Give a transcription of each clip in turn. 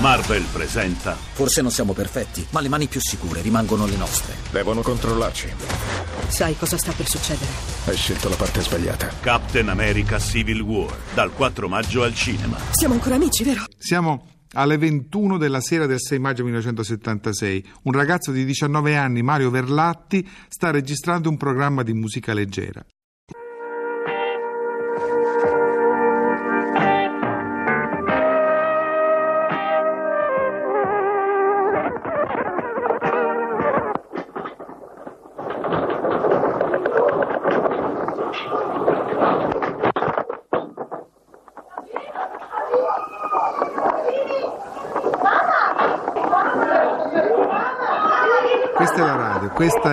Marvel presenta Forse non siamo perfetti, ma le mani più sicure rimangono le nostre. Devono controllarci. Sai cosa sta per succedere? Hai scelto la parte sbagliata. Captain America Civil War dal 4 maggio al cinema. Siamo ancora amici, vero? Siamo alle 21 della sera del 6 maggio 1976. Un ragazzo di 19 anni, Mario Verlatti, sta registrando un programma di musica leggera.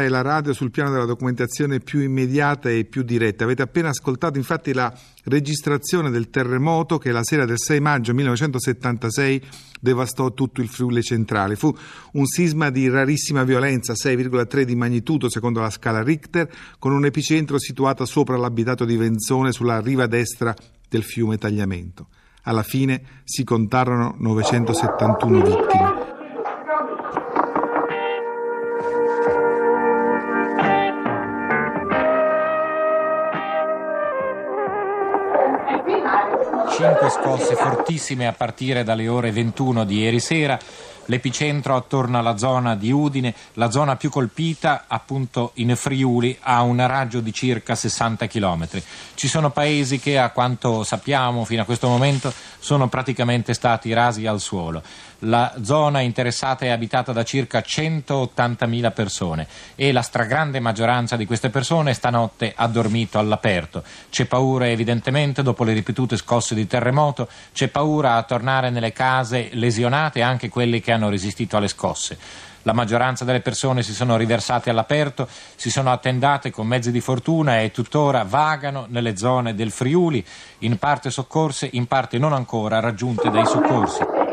È la radio sul piano della documentazione più immediata e più diretta. Avete appena ascoltato infatti la registrazione del terremoto che la sera del 6 maggio 1976 devastò tutto il Friuli centrale. Fu un sisma di rarissima violenza, 6,3 di magnitudo secondo la scala Richter, con un epicentro situato sopra l'abitato di Venzone sulla riva destra del fiume Tagliamento. Alla fine si contarono 971 vittime. Cinque scosse fortissime a partire dalle ore 21 di ieri sera. L'epicentro attorno alla zona di Udine, la zona più colpita appunto in Friuli ha un raggio di circa 60 km. Ci sono paesi che a quanto sappiamo fino a questo momento sono praticamente stati rasi al suolo. La zona interessata è abitata da circa 180.000 persone e la stragrande maggioranza di queste persone stanotte ha dormito all'aperto. C'è paura evidentemente dopo le ripetute scosse di terremoto, c'è paura a tornare nelle case lesionate anche quelli che hanno resistito alle scosse. La maggioranza delle persone si sono riversate all'aperto, si sono attendate con mezzi di fortuna e tuttora vagano nelle zone del Friuli, in parte soccorse, in parte non ancora raggiunte dai soccorsi.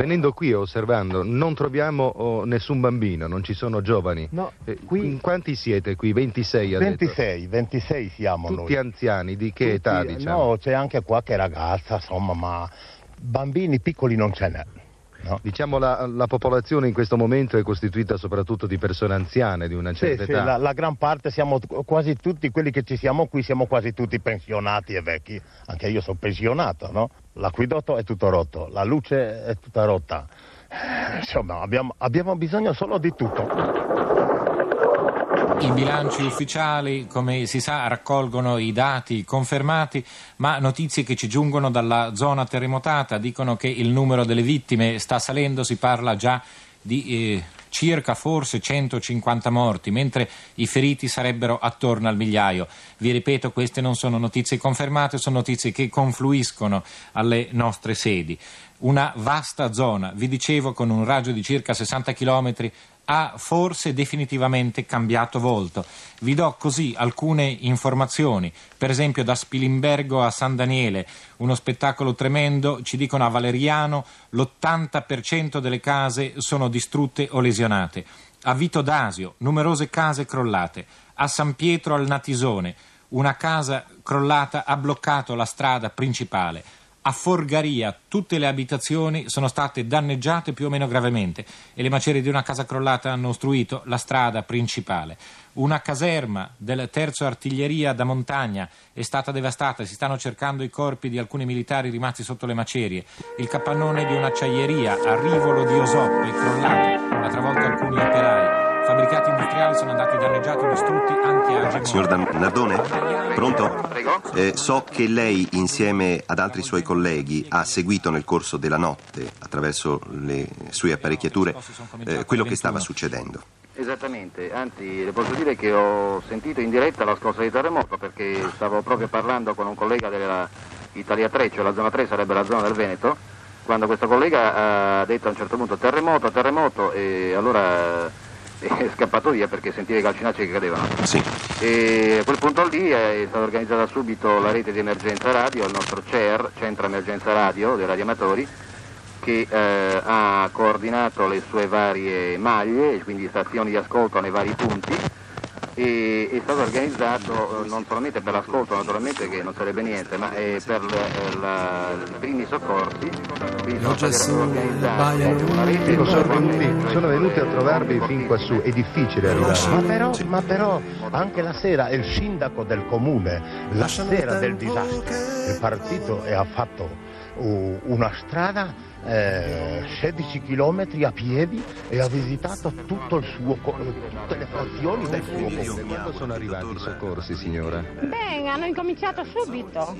Venendo qui e osservando, non troviamo oh, nessun bambino, non ci sono giovani. No, Eh, qui- In quanti siete qui? 26 ha detto. 26, 26 siamo Tutti noi. anziani, di che Tutti- età diciamo? No, c'è anche qualche ragazza, insomma, ma bambini piccoli non ce n'è. No? Diciamo la, la popolazione in questo momento è costituita soprattutto di persone anziane di una Sì, certa sì, età. la, la gran parte siamo quasi tutti quelli che ci siamo qui, siamo quasi tutti pensionati e vecchi. Anche io sono pensionato, no? L'acquedotto è tutto rotto, la luce è tutta rotta. Eh, Insomma, abbiamo, abbiamo bisogno solo di tutto. I bilanci ufficiali, come si sa, raccolgono i dati confermati, ma notizie che ci giungono dalla zona terremotata dicono che il numero delle vittime sta salendo, si parla già di eh, circa forse 150 morti, mentre i feriti sarebbero attorno al migliaio. Vi ripeto, queste non sono notizie confermate, sono notizie che confluiscono alle nostre sedi. Una vasta zona, vi dicevo, con un raggio di circa 60 chilometri ha forse definitivamente cambiato volto. Vi do così alcune informazioni, per esempio da Spilimbergo a San Daniele, uno spettacolo tremendo, ci dicono a Valeriano l'80% delle case sono distrutte o lesionate. A Vito d'Asio, numerose case crollate. A San Pietro al Natisone, una casa crollata ha bloccato la strada principale. A Forgaria tutte le abitazioni sono state danneggiate più o meno gravemente e le macerie di una casa crollata hanno ostruito la strada principale. Una caserma del terzo artiglieria da montagna è stata devastata, si stanno cercando i corpi di alcuni militari rimasti sotto le macerie. Il capannone di un'acciaieria a Rivolo di Osoppo è crollato, ha travolto alcuni operai. Fabbricati industriali sono andati danneggiati o distrutti anche. Signor Dan- Nardone? Pronto? Eh, so che lei, insieme ad altri suoi colleghi, ha seguito nel corso della notte, attraverso le sue apparecchiature, eh, quello che stava succedendo. Esattamente, anzi le posso dire che ho sentito in diretta la scossa di terremoto perché stavo proprio parlando con un collega della Italia 3, cioè la zona 3 sarebbe la zona del Veneto, quando questo collega ha detto a un certo punto terremoto, terremoto e allora è scappato via perché sentiva i calcinacci che cadevano. Sì. E a quel punto lì è stata organizzata subito la rete di emergenza radio, il nostro CER, Centro Emergenza Radio dei radioamatori, che eh, ha coordinato le sue varie maglie, quindi stazioni di ascolto nei vari punti e è stato organizzato eh, non solamente per l'ascolto naturalmente che non sarebbe niente ma eh, per la, la, i primi soccorsi. Organizzati. Una rete Dico, sono venuti, sono venuti a trovarvi fin quassù, è difficile arrivare. Ma però, ma però anche la sera il sindaco del comune, la sera del disastro, il partito e ha fatto uh, una strada eh, 16 km a piedi e ha visitato tutto il suo, co- tutte le frazioni del suo comune. Quando sono arrivati i soccorsi, signora? Beh, hanno incominciato subito.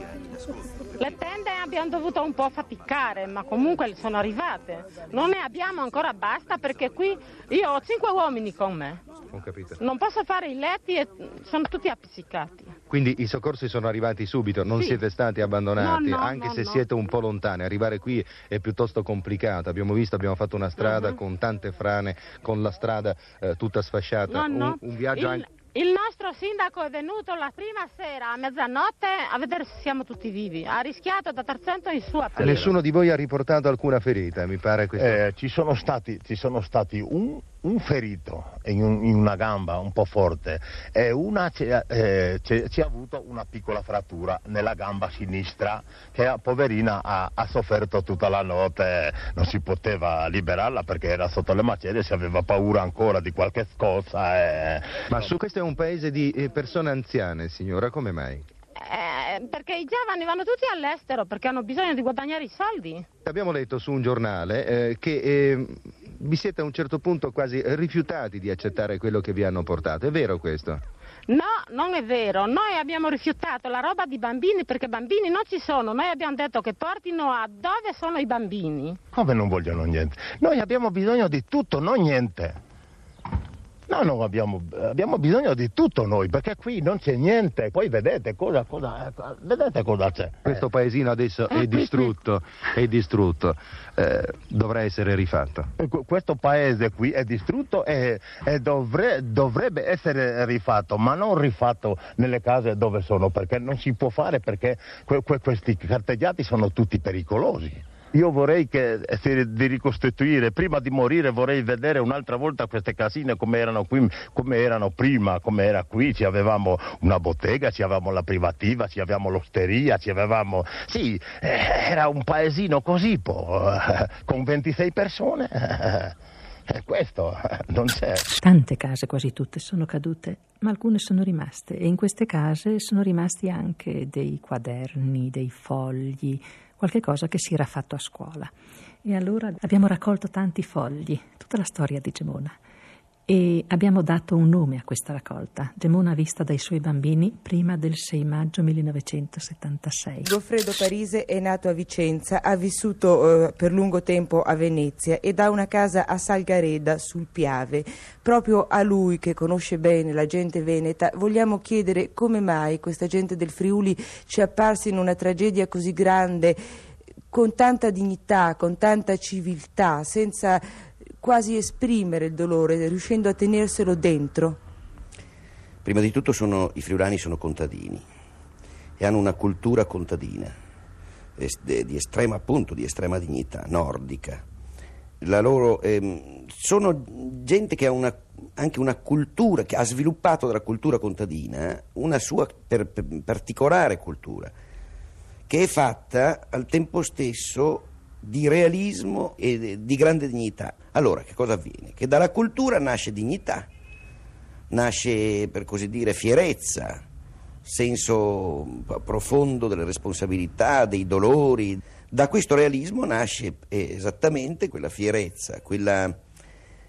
Le tende abbiamo dovuto un po' faticare, ma comunque sono arrivate. Non ne abbiamo ancora basta perché qui io ho cinque uomini con me. Ho capito. Non posso fare i letti e sono tutti appiccicati. Quindi i soccorsi sono arrivati subito, non Sì. siete stati abbandonati, No, no, anche no, se no. siete un po' lontani. Arrivare qui è piuttosto complicato. Abbiamo visto, abbiamo fatto una strada Mhm. con tante frane, con la strada eh, tutta sfasciata. No, no. Un, un viaggio il, anche... il nostro sindaco è venuto la prima sera a mezzanotte a vedere se siamo tutti vivi. Ha rischiato da Tarzento in su a piedi. Nessuno di voi ha riportato alcuna ferita, mi pare questo. Eh, ci sono stati, ci sono stati un, un ferito in, un- in una gamba un po' forte e una ci ha eh, ha avuto una piccola frattura nella gamba sinistra che ah, poverina ha, ha sofferto tutta la notte, non si poteva liberarla perché era sotto le macerie, si aveva paura ancora di qualche cosa. eh. Ma su questo è un paese di eh, persone anziane, signora, come mai? Eh, perché i giovani vanno tutti all'estero perché hanno bisogno di guadagnare i soldi. Abbiamo letto su un giornale eh, che eh, vi siete a un certo punto quasi rifiutati di accettare quello che vi hanno portato. È vero questo? No, non è vero. Noi abbiamo rifiutato la roba di bambini perché bambini non ci sono. Noi abbiamo detto che portino a dove sono i bambini. Come non vogliono niente? Noi abbiamo bisogno di tutto, non niente. No, no, abbiamo, abbiamo bisogno di tutto noi, perché qui non c'è niente. Poi vedete cosa, cosa, vedete cosa c'è. Questo paesino adesso è distrutto, è distrutto, eh, dovrà essere rifatto. Eh, qu- Questo paese qui è distrutto e, e dovre- dovrebbe essere rifatto, ma non rifatto nelle case dove sono, perché non si può fare perché que- que- questi carteggiati sono tutti pericolosi. Io vorrei che, eh, di ricostituire, prima di morire vorrei vedere un'altra volta queste casine come erano qui, come erano prima, come era qui, ci avevamo una bottega, ci avevamo la privativa, ci avevamo l'osteria, ci avevamo... Sì, eh, era un paesino così, po, eh, con 26 persone. E questo eh, non c'è. Tante case, quasi tutte, sono cadute, ma alcune sono rimaste e in queste case sono rimasti anche dei quaderni, dei fogli, qualche cosa che si era fatto a scuola. E allora abbiamo raccolto tanti fogli, tutta la storia di Gemona. E abbiamo dato un nome a questa raccolta, Gemona vista dai suoi bambini prima del 6 maggio 1976. Goffredo Parise è nato a Vicenza, ha vissuto eh, per lungo tempo a Venezia ed ha una casa a Salgareda sul Piave. Proprio a lui, che conosce bene la gente veneta, vogliamo chiedere come mai questa gente del Friuli ci è apparsa in una tragedia così grande, con tanta dignità, con tanta civiltà, senza quasi esprimere il dolore, riuscendo a tenerselo dentro. Prima di tutto sono, i friulani sono contadini e hanno una cultura contadina di estrema appunto, di estrema dignità, nordica. Loro, ehm, sono gente che ha una- anche una cultura, che ha sviluppato dalla cultura contadina una sua per- per- particolare cultura, che è fatta al tempo stesso di realismo e di grande dignità. Allora, che cosa avviene? Che dalla cultura nasce dignità, nasce per così dire fierezza, senso profondo delle responsabilità, dei dolori. Da questo realismo nasce eh, esattamente quella fierezza, quella,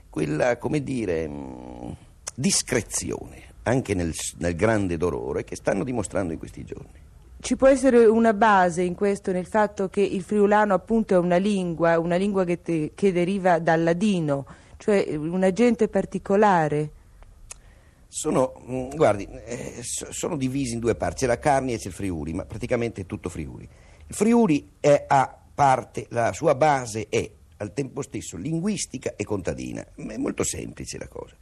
quella come dire, mh, discrezione, anche nel, nel grande dolore che stanno dimostrando in questi giorni. Ci può essere una base in questo, nel fatto che il friulano appunto è una lingua, una lingua che, te- che deriva dal ladino, cioè una gente particolare. Sono, mh, guardi, eh, so- sono divisi in due parti, c'è la Carni e c'è il Friuli, ma praticamente è tutto Friuli. Il Friuli è a parte, la sua base è al tempo stesso linguistica e contadina, è molto semplice la cosa.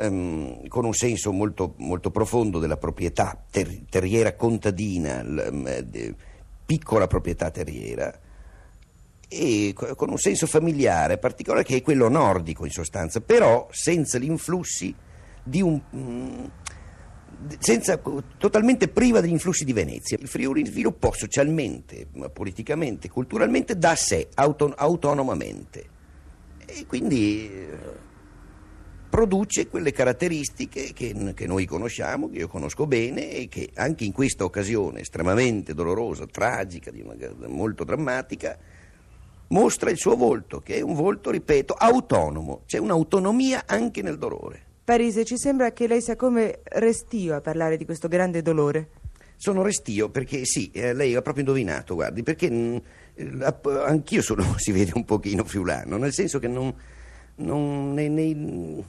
Ehm, con un senso molto, molto profondo della proprietà ter- terriera contadina, l- m- de- piccola proprietà terriera, e con un senso familiare particolare che è quello nordico in sostanza, però senza gli influssi di un... Mm, senza, totalmente priva degli influssi di Venezia. Il Friuli sviluppò socialmente, politicamente, culturalmente da sé, auto, autonomamente e quindi eh, produce quelle caratteristiche che, che, noi conosciamo, che io conosco bene e che anche in questa occasione estremamente dolorosa, tragica, molto drammatica, mostra il suo volto, che è un volto, ripeto, autonomo, c'è un'autonomia anche nel dolore. Parise, ci sembra che lei sia come restio a parlare di questo grande dolore. Sono restio perché sì, eh, lei ha proprio indovinato, guardi, perché mh, mm, anch'io sono, si vede un pochino friulano, nel senso che non, non, nei, nei,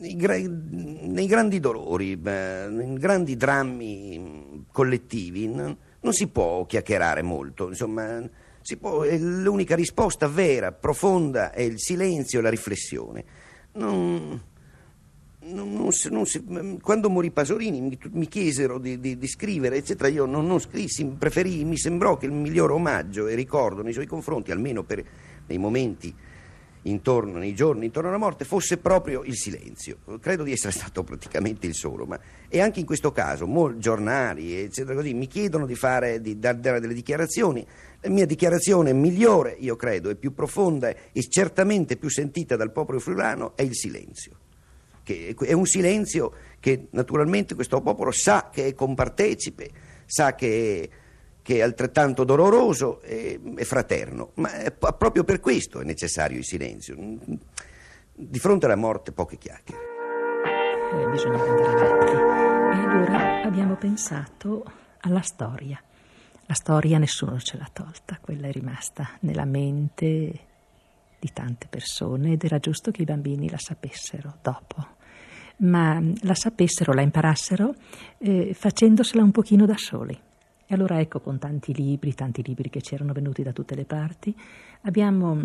nei, grandi dolori, nei grandi drammi collettivi non, si può chiacchierare molto, insomma Può, l'unica risposta vera, profonda, è il silenzio e la riflessione. Non, non, non, quando morì Pasolini mi, mi chiesero di, di, di, scrivere, eccetera, io non, scrissi, preferì, mi sembrò che il migliore omaggio e ricordo nei suoi confronti, almeno per, nei momenti intorno, nei giorni intorno alla morte, fosse proprio il silenzio. Credo di essere stato praticamente il solo, ma e anche in questo caso molti giornali, eccetera, così, mi chiedono di fare, di dare delle dichiarazioni la mia dichiarazione migliore, io credo, e più profonda e certamente più sentita dal popolo friulano è il silenzio. Che è un silenzio che naturalmente questo popolo sa che è compartecipe, sa che è, che è altrettanto doloroso e, e fraterno, ma è, proprio per questo è necessario il silenzio. Di fronte alla morte poche chiacchiere. Eh, bisogna andare avanti. E allora abbiamo pensato alla storia. La storia nessuno ce l'ha tolta, quella è rimasta nella mente di tante persone ed era giusto che i bambini la sapessero dopo, ma la sapessero, la imparassero eh, facendosela un pochino da soli. E allora ecco con tanti libri, tanti libri che c'erano venuti da tutte le parti, abbiamo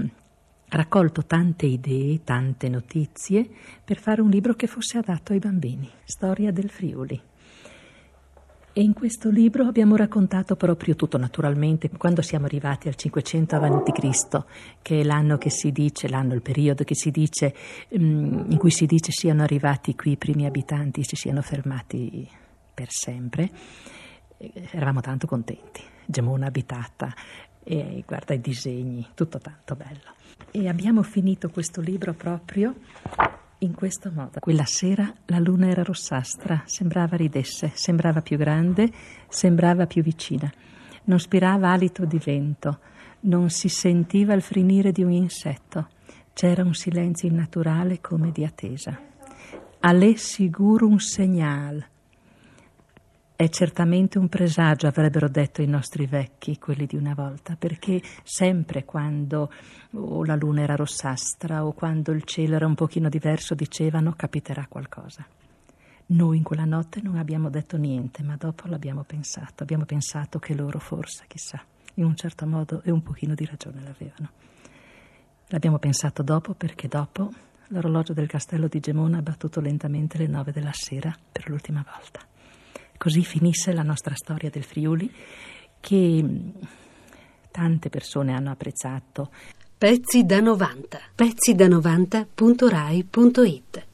raccolto tante idee, tante notizie per fare un libro che fosse adatto ai bambini, Storia del Friuli. E in questo libro abbiamo raccontato proprio tutto naturalmente, quando siamo arrivati al 500 a.C., che è l'anno che si dice, l'anno, il periodo che si dice, mm, in cui si dice siano arrivati qui i primi abitanti si siano fermati per sempre, eravamo tanto contenti. Gemona abitata, e guarda i disegni, tutto tanto bello. E abbiamo finito questo libro proprio in questo modo. Quella sera la luna era rossastra, sembrava ridesse, sembrava più grande, sembrava più vicina. Non spirava alito di vento, non si sentiva il frinire di un insetto. C'era un silenzio innaturale come di attesa. Sicuro un segnale è certamente un presagio, avrebbero detto i nostri vecchi, quelli di una volta, perché sempre quando o la luna era rossastra o quando il cielo era un pochino diverso dicevano capiterà qualcosa. Noi in quella notte non abbiamo detto niente, ma dopo l'abbiamo pensato. Abbiamo pensato che loro forse, chissà, in un certo modo e un pochino di ragione l'avevano. L'abbiamo pensato dopo perché dopo l'orologio del castello di Gemona ha battuto lentamente le nove della sera per l'ultima volta. Così finisse la nostra storia del Friuli che mm, tante persone hanno apprezzato. Pezzi da 90. Pezzi da 90.rai.it